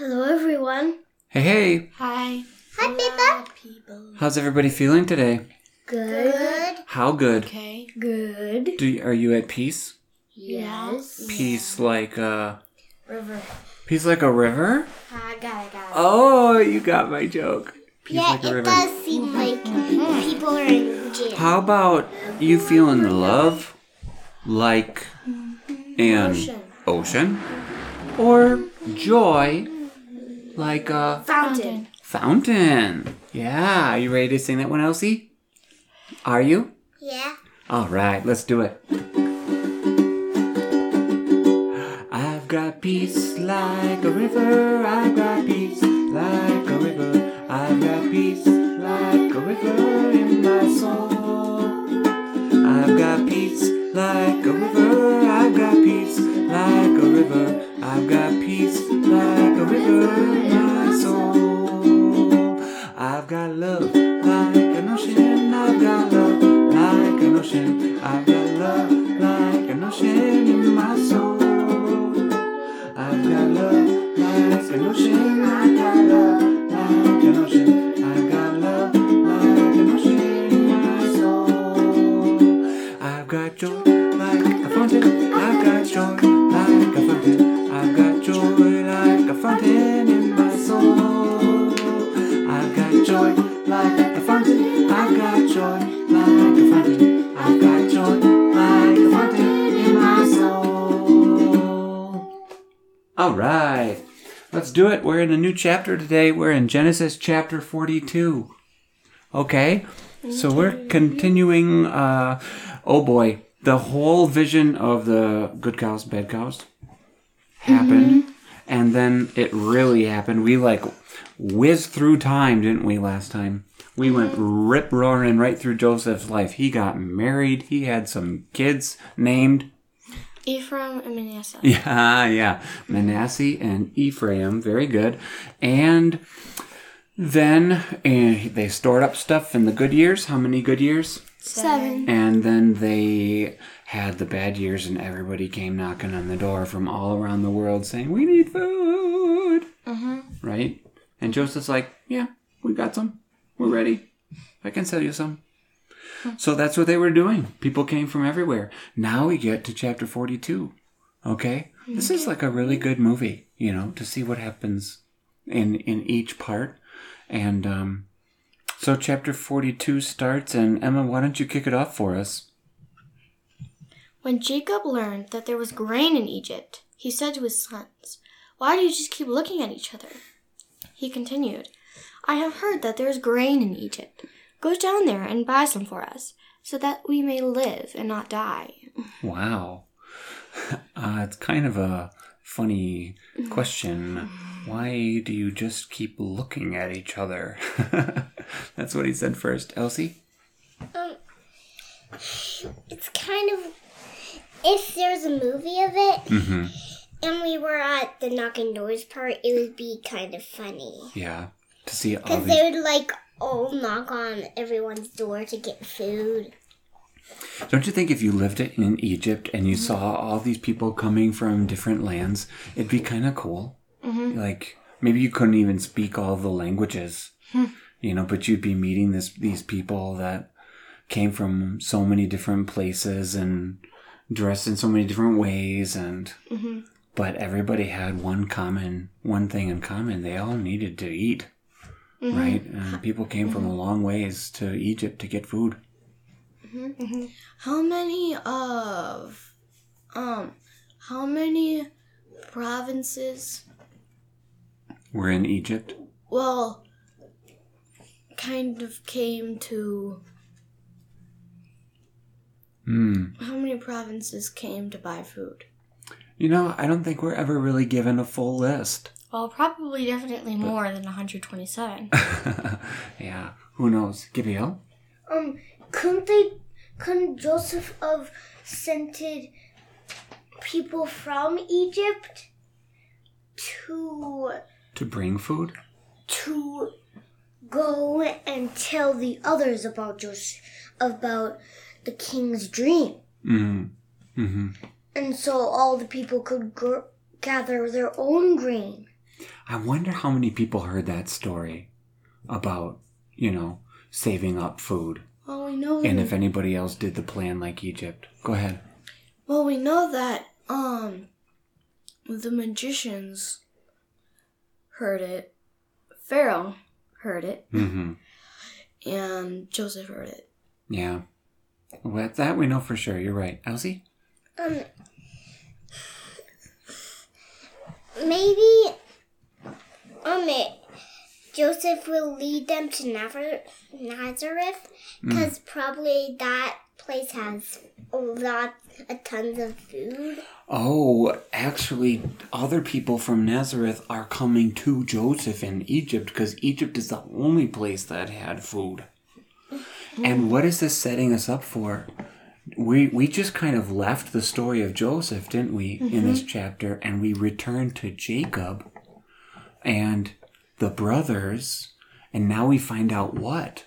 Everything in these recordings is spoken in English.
Hello, everyone. Hey, hey, Hi. Hi, Pippa. people. how's everybody feeling today? Good. How good? Okay. Good. Do you, are you at peace? Yes. Peace like a River. peace like a river? I got it, got it. Oh, you got my joke. Peace yeah, like a it river. does seem like mm-hmm. people are in jail. How about you feeling the love like mm-hmm. an Ocean. ocean? Or joy like a Fountain. fountain? Yeah, are you ready to sing that one, Elsie? Are you? Yeah. All right, let's do it. I've got peace like a river. I've got peace like a river. I've got peace like a river in my soul. I've got peace like a river. I've got peace like a river. I've got peace like a river in my soul. I've got love do it. We're in a new chapter today. We're in Genesis chapter 42. Okay? So we're continuing uh oh boy, the whole vision of the good cows, bad cows happened. And then it really happened. We like whizzed through time, didn't we, last time? We went rip roaring right through Joseph's life. He got married. He had some kids named Ephraim and Manasseh. yeah, yeah. Manasseh and Ephraim. Very good. And then eh, they stored up stuff in the good years. How many good years? Seven. And then they had the bad years, and everybody came knocking on the door from all around the world saying, We need food. Mm-hmm. Right? And Joseph's like, Yeah, we got some. We're ready. I can sell you some. So that's what they were doing. People came from everywhere. Now we get to chapter 42. Okay? This is like a really good movie, you know, to see what happens in in each part. And um so chapter 42 starts and Emma, why don't you kick it off for us? When Jacob learned that there was grain in Egypt, he said to his sons, Why do you just keep looking at each other? He continued, I have heard that there is grain in Egypt. Go down there and buy some for us, so that we may live and not die. Wow. Uh, it's kind of a funny question. Why do you just keep looking at each other? That's what he said first. Elsie? Um, it's kind of if there's a movie of it Mm-hmm. and we were at the knocking doors part, it would be kind of funny Yeah. To see all because these. they would like all knock on everyone's door to get food. Don't you think if you lived in Egypt and you saw all these people coming from different lands, it'd be kind of cool? Mm-hmm. Like maybe you couldn't even speak all the languages, hmm. you know, but you'd be meeting this these people that came from so many different places and dressed in so many different ways, and mm-hmm. but everybody had one common one thing in common: they all needed to eat, right? And people came from a long ways to Egypt to get food. How many of um how many provinces We're in Egypt. well kind of came to Hmm. how many provinces came to buy food? You know, I don't think we're ever really given a full list. Well, probably definitely more than 127. yeah, who knows? Gibeah? Um, couldn't they? Couldn't Joseph have sent people from Egypt to To bring food? to go and tell the others about Joseph about the king's dream, Mm-hmm. Mm-hmm. and so all the people could gr- gather their own grain. I wonder how many people heard that story about, you know, saving up food. Well, we know. And that- if anybody else did the plan like Egypt. Go ahead. well, we know that um, the magicians heard it. Pharaoh heard it, Mm-hmm. and Joseph heard it. Yeah. Well, that we know for sure. You're right. Elsie? Um, maybe, um, it, Joseph will lead them to Nazar- Nazareth hmm. because probably that place has a lot, a tons of food. Oh, actually, other people from Nazareth are coming to Joseph in Egypt because Egypt is the only place that had food. Mm-hmm. And what is this setting us up for? We we just kind of left the story of Joseph, didn't we, in this mm-hmm. chapter, and we returned to Jacob and the brothers, and now we find out what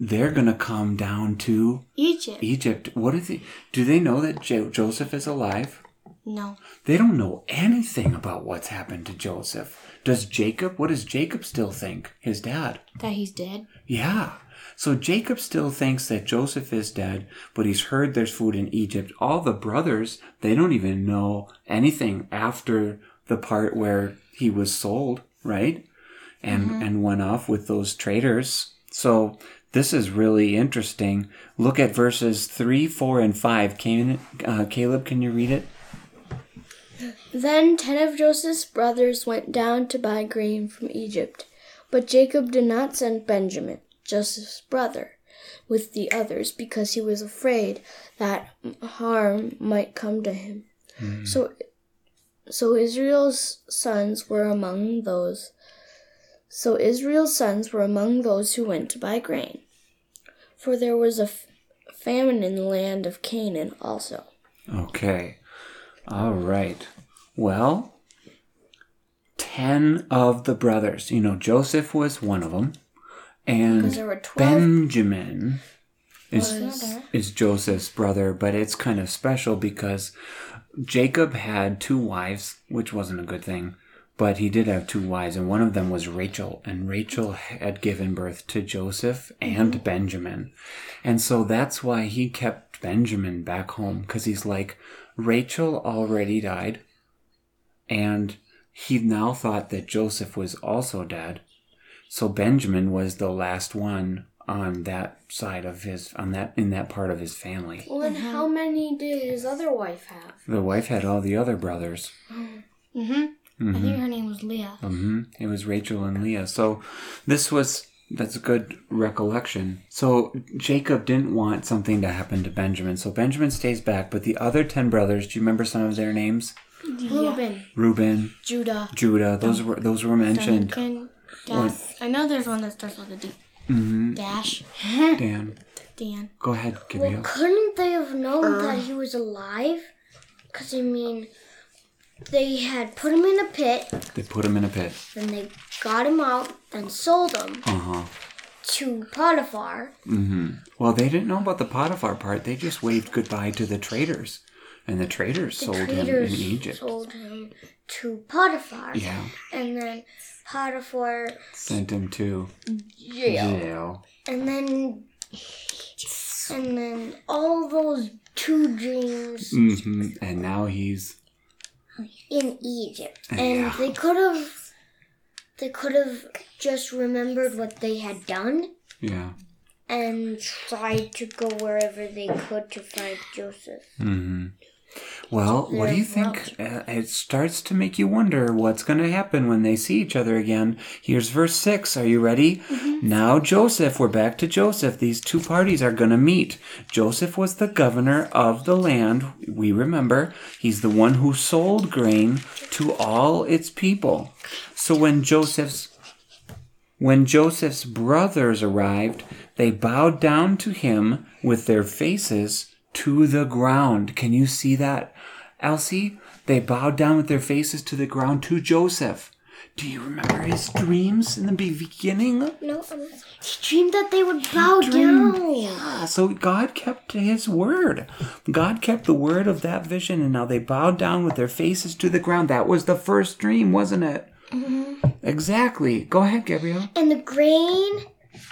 they're gonna come down to Egypt. Egypt. What is it? Do they know that jo- Joseph is alive? No. They don't know anything about what's happened to Joseph. Does Jacob? What does Jacob still think? His dad. That he's dead. Yeah. So Jacob still thinks that Joseph is dead, but he's heard there's food in Egypt. All the brothers, they don't even know anything after the part where he was sold, right? And and went off with those traders. So this is really interesting. Look at verses 3, 4, and 5. Can, uh, Caleb, can you read it? Then ten of Joseph's brothers went down to buy grain from Egypt. But Jacob did not send Benjamin, Joseph's brother, with the others because he was afraid that harm might come to him. So so Israel's sons were among those so Israel's sons were among those who went to buy grain. For there was a f- famine in the land of Canaan also. Okay. All right. Well, 10 of the brothers. You know, Joseph was one of them. And there were 12 Benjamin is, is Joseph's brother, but it's kind of special because Jacob had two wives, which wasn't a good thing. But he did have two wives, and one of them was Rachel. And Rachel had given birth to Joseph and mm-hmm. Benjamin. And so that's why he kept Benjamin back home, because he's like, Rachel already died. And he now thought that Joseph was also dead. So Benjamin was the last one on that side of his, on that, in that part of his family. Well, then how many did his other wife have? The wife had all the other brothers. Mm-hmm. I think her name was Leah. hmm It was Rachel and Leah. So this was that's a good recollection. So Jacob didn't want something to happen to Benjamin, so Benjamin stays back. But the other ten brothers, do you remember some of their names? Reuben, Reuben, Judah, Judah. Those were those were mentioned. Duncan, Dash. I know there's one that starts with a D. hmm Dash, Dan, Dan. go ahead, Well, Gabriel. couldn't they have known that he was alive? Because, I mean, they had put him in a pit, They put him in a pit. then they got him out and sold him Uh huh. to Potiphar. Mm-hmm. Well, they didn't know about the Potiphar part. They just waved goodbye to the traders, and the traders The sold him in Egypt. sold him to Potiphar. Yeah, And then Potiphar sent him to jail. jail. And then, and then all those two dreams hmm And now he's in Egypt, Yeah. and they could have, they could have just remembered what they had done yeah. and tried to go wherever they could to find Joseph. hmm Well, what do you think? Uh, it starts to make you wonder what's going to happen when they see each other again. Here's verse 6. Are you ready? Now, Joseph, we're back to Joseph. These two parties are going to meet. Joseph was the governor of the land. We remember he's the one who sold grain to all its people. So when Joseph's when Joseph's brothers arrived, they bowed down to him with their faces to the ground. Can you see that, Elsie? They bowed down with their faces to the ground to Joseph. Do you remember his dreams in the beginning? No, um, he dreamed that they would bow down. Yeah, so God kept his word. God kept the word of that vision, and now they bowed down with their faces to the ground. That was the first dream, wasn't it? Exactly. Go ahead, Gabrielle. And the grain,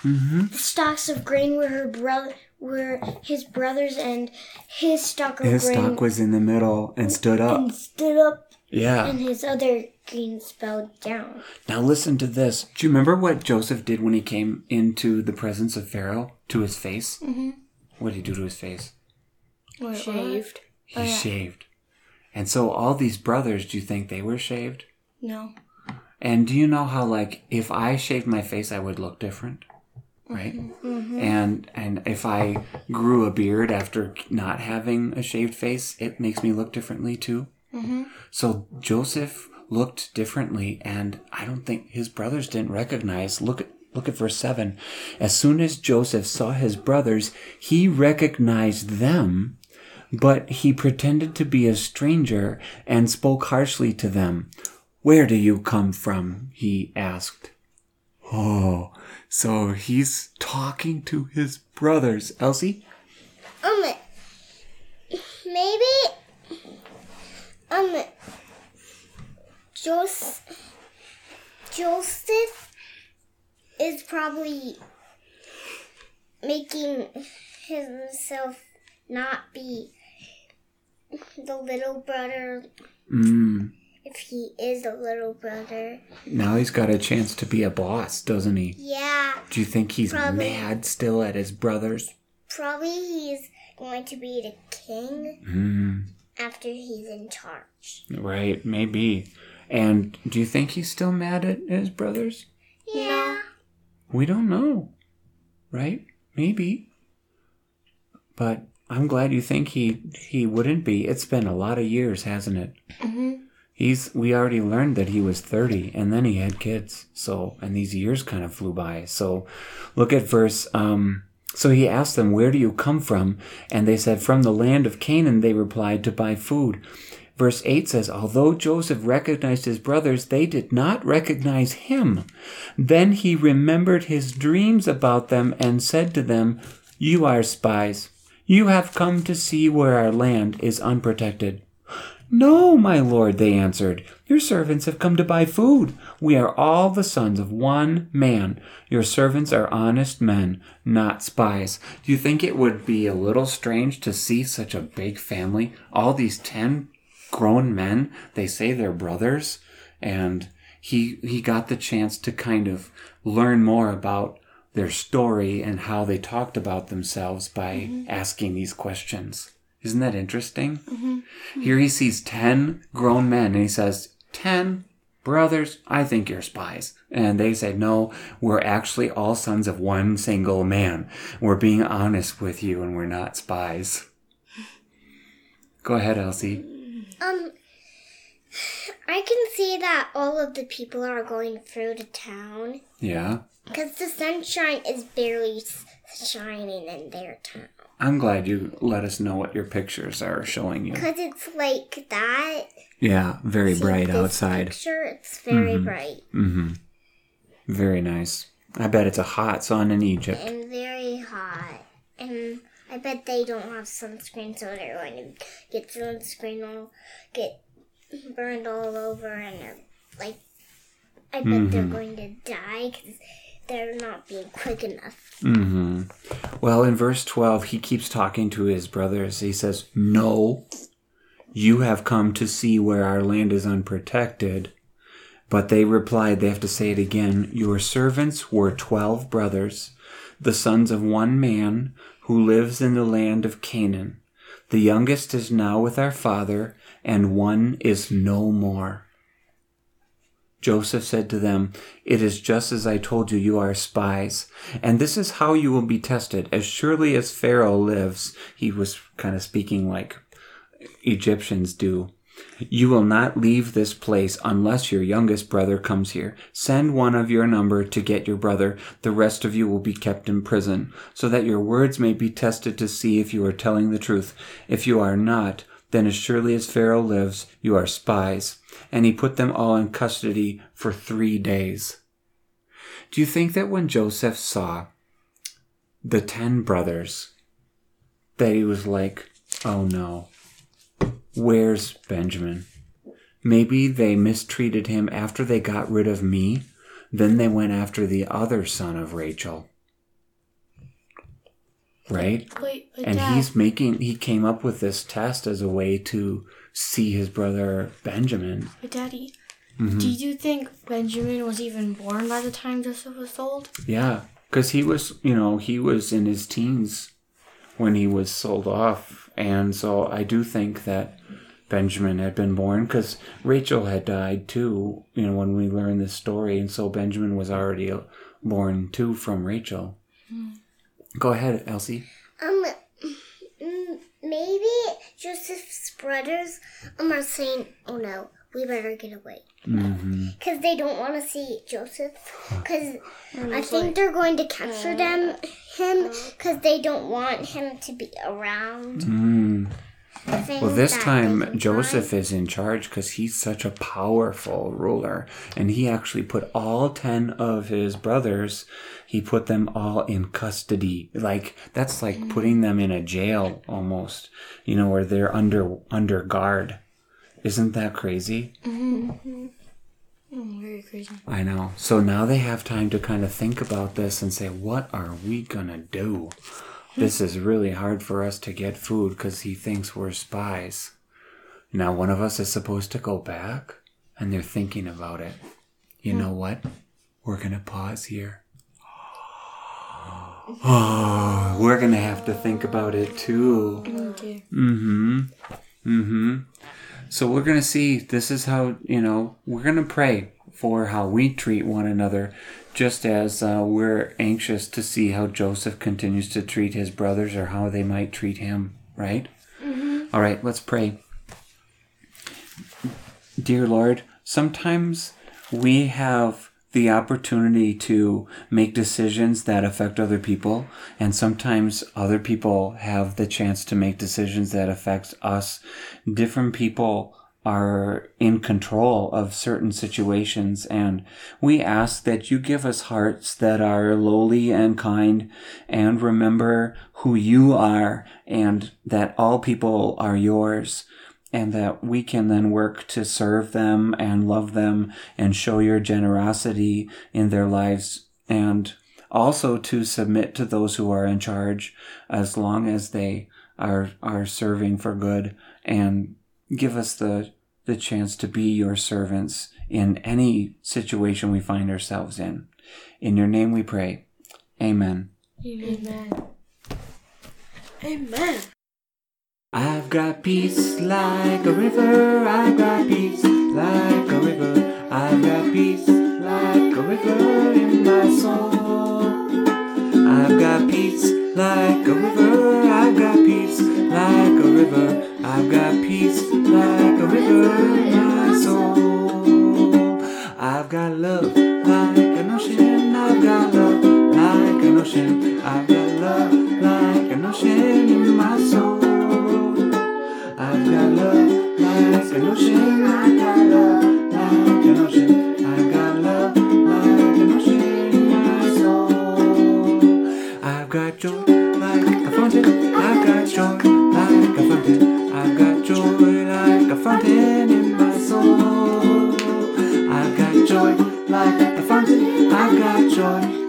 Mm-hmm. the stalks of grain were her brother, were his brothers, and his stock of His grain stalk was in the middle and stood up. and stood up, Yeah. and his other grains fell down. Now listen to this. Do you remember what Joseph did when he came into the presence of Pharaoh to his face? Mm-hmm. What did he do to his face? Shaved. He shaved. And so all these brothers, do you think they were shaved? No. And do you know how like if I shaved my face I would look different? Right? Mm-hmm. Mm-hmm. And and if I grew a beard after not having a shaved face, it makes me look differently too. Mm-hmm. So Joseph looked differently and I don't think his brothers didn't recognize. Look at look at verse 7. As soon as Joseph saw his brothers, he recognized them, but he pretended to be a stranger and spoke harshly to them. Where do you come from? he asked. Oh, so he's talking to his brothers. Elsie? Um, maybe, um, Joseph, Joseph is probably making himself not be the little brother Mm, if he is a little brother. now he's got a chance to be a boss, doesn't he? Yeah, Do you think he's Probably. mad still at his brothers? probably he's going to be the king Mm, after he's in charge. right, maybe. And do you think he's still mad at his brothers? Yeah. We don't know. Right? Maybe. But I'm glad you think he he wouldn't be. It's been a lot of years, hasn't it? Mm-hmm. He's we already learned that he was 30 and then he had kids. So, and these years kind of flew by. So, look at verse um so he asked them, "Where do you come from?" And they said, "From the land of Canaan," they replied, "to buy food." Verse 8 says, Although Joseph recognized his brothers, they did not recognize him. Then he remembered his dreams about them and said to them, You are spies. You have come to see where our land is unprotected. No, my lord, they answered. Your servants have come to buy food. We are all the sons of one man. Your servants are honest men, not spies. Do you think it would be a little strange to see such a big family? All these ten grown men, they say they're brothers, and he he got the chance to kind of learn more about their story and how they talked about themselves by mm-hmm. asking these questions. Isn't that interesting? Here he sees 10 grown men and he says, 10 brothers, I think you're spies. And they say, no, we're actually all sons of one single man. We're being honest with you and we're not spies. Go ahead, Elsie. Um, I can see that all of the people are going through the town Yeah. because the sunshine is barely shining in their town. I'm glad you let us know what your pictures are showing you. Because it's like that. Yeah, very See bright this outside. Picture, it's very mm-hmm. bright Mm-hmm. Very nice. I bet it's a hot sun in Egypt. and very hot. And I bet they don't have sunscreen, so they're going to get sunscreen all get burned all over, and uh, like, I bet they're mm-hmm. going to die because they're not being quick enough. Mm-hmm. Well, in verse 12, he keeps talking to his brothers. He says, No, you have come to see where our land is unprotected. But they replied, they have to say it again, Your servants were twelve brothers, the sons of one man who lives in the land of Canaan. The youngest is now with our father, and one is no more. Joseph said to them, It is just as I told you, you are spies. And this is how you will be tested. As surely as Pharaoh lives, he was kind of speaking like Egyptians do. You will not leave this place unless your youngest brother comes here. Send one of your number to get your brother. The rest of you will be kept in prison, so that your words may be tested to see if you are telling the truth. If you are not, then as surely as Pharaoh lives, you are spies. And he put them all in custody for three days. Do you think that when Joseph saw the ten brothers, that he was like, oh no, where's Benjamin? maybe they mistreated him after they got rid of me. Then they went after the other son of Rachel. Right? Wait, And Dad, he's making, he came up with this test as a way to see his brother Benjamin. but Daddy, Mm-hmm. do you think Benjamin was even born by the time Joseph was sold? Yeah, because he was, you know, he was in his teens when he was sold off. And so I do think that Benjamin had been born because Rachel had died too, you know, when we learn this story. And so Benjamin was already born too from Rachel. Go ahead, Elsie. Um, mm, maybe Joseph's brothers um are saying, "Oh no, we better get away," Mm-hmm. because they don't want to see Joseph. Because I think they're going to capture them him because they don't want him to be around. Mm. Well, this time Joseph is in charge because he's such a powerful ruler, and he actually put all ten of his brothers. He put them all in custody. Like that's like putting them in a jail almost. You know, where they're under under guard. Isn't that crazy? Mm, very crazy. I know. So now they have time to kind of think about this and say, what are we gonna do? This is really hard for us to get food because he thinks we're spies. Now one of us is supposed to go back, and they're thinking about it. You know what? We're gonna pause here. Oh, we're gonna have to think about it too. Okay. Mm-hmm. Mm-hmm. So we're gonna see. This is how you know we're gonna pray for how we treat one another, just as uh, we're anxious to see how Joseph continues to treat his brothers or how they might treat him. Right. All right. Let's pray. Dear Lord, sometimes we have the opportunity to make decisions that affect other people, and sometimes other people have the chance to make decisions that affect us. Different people are in control of certain situations, and we ask that you give us hearts that are lowly and kind, and remember who you are, and that all people are yours and that we can then work to serve them and love them and show your generosity in their lives and also to submit to those who are in charge as long as they are are serving for good and give us the the chance to be your servants in any situation we find ourselves in in your name we pray amen Amen. Amen. I've got peace like a river. I've got peace like a river. I've got peace like a river in my soul. I've got peace like a river. I've got peace like a river. I've got peace like a river in my soul. I've got love like an ocean. I've got love like an ocean. I've got love like an ocean in my soul. I've got love like an ocean. I've got joy like a fountain. I've got joy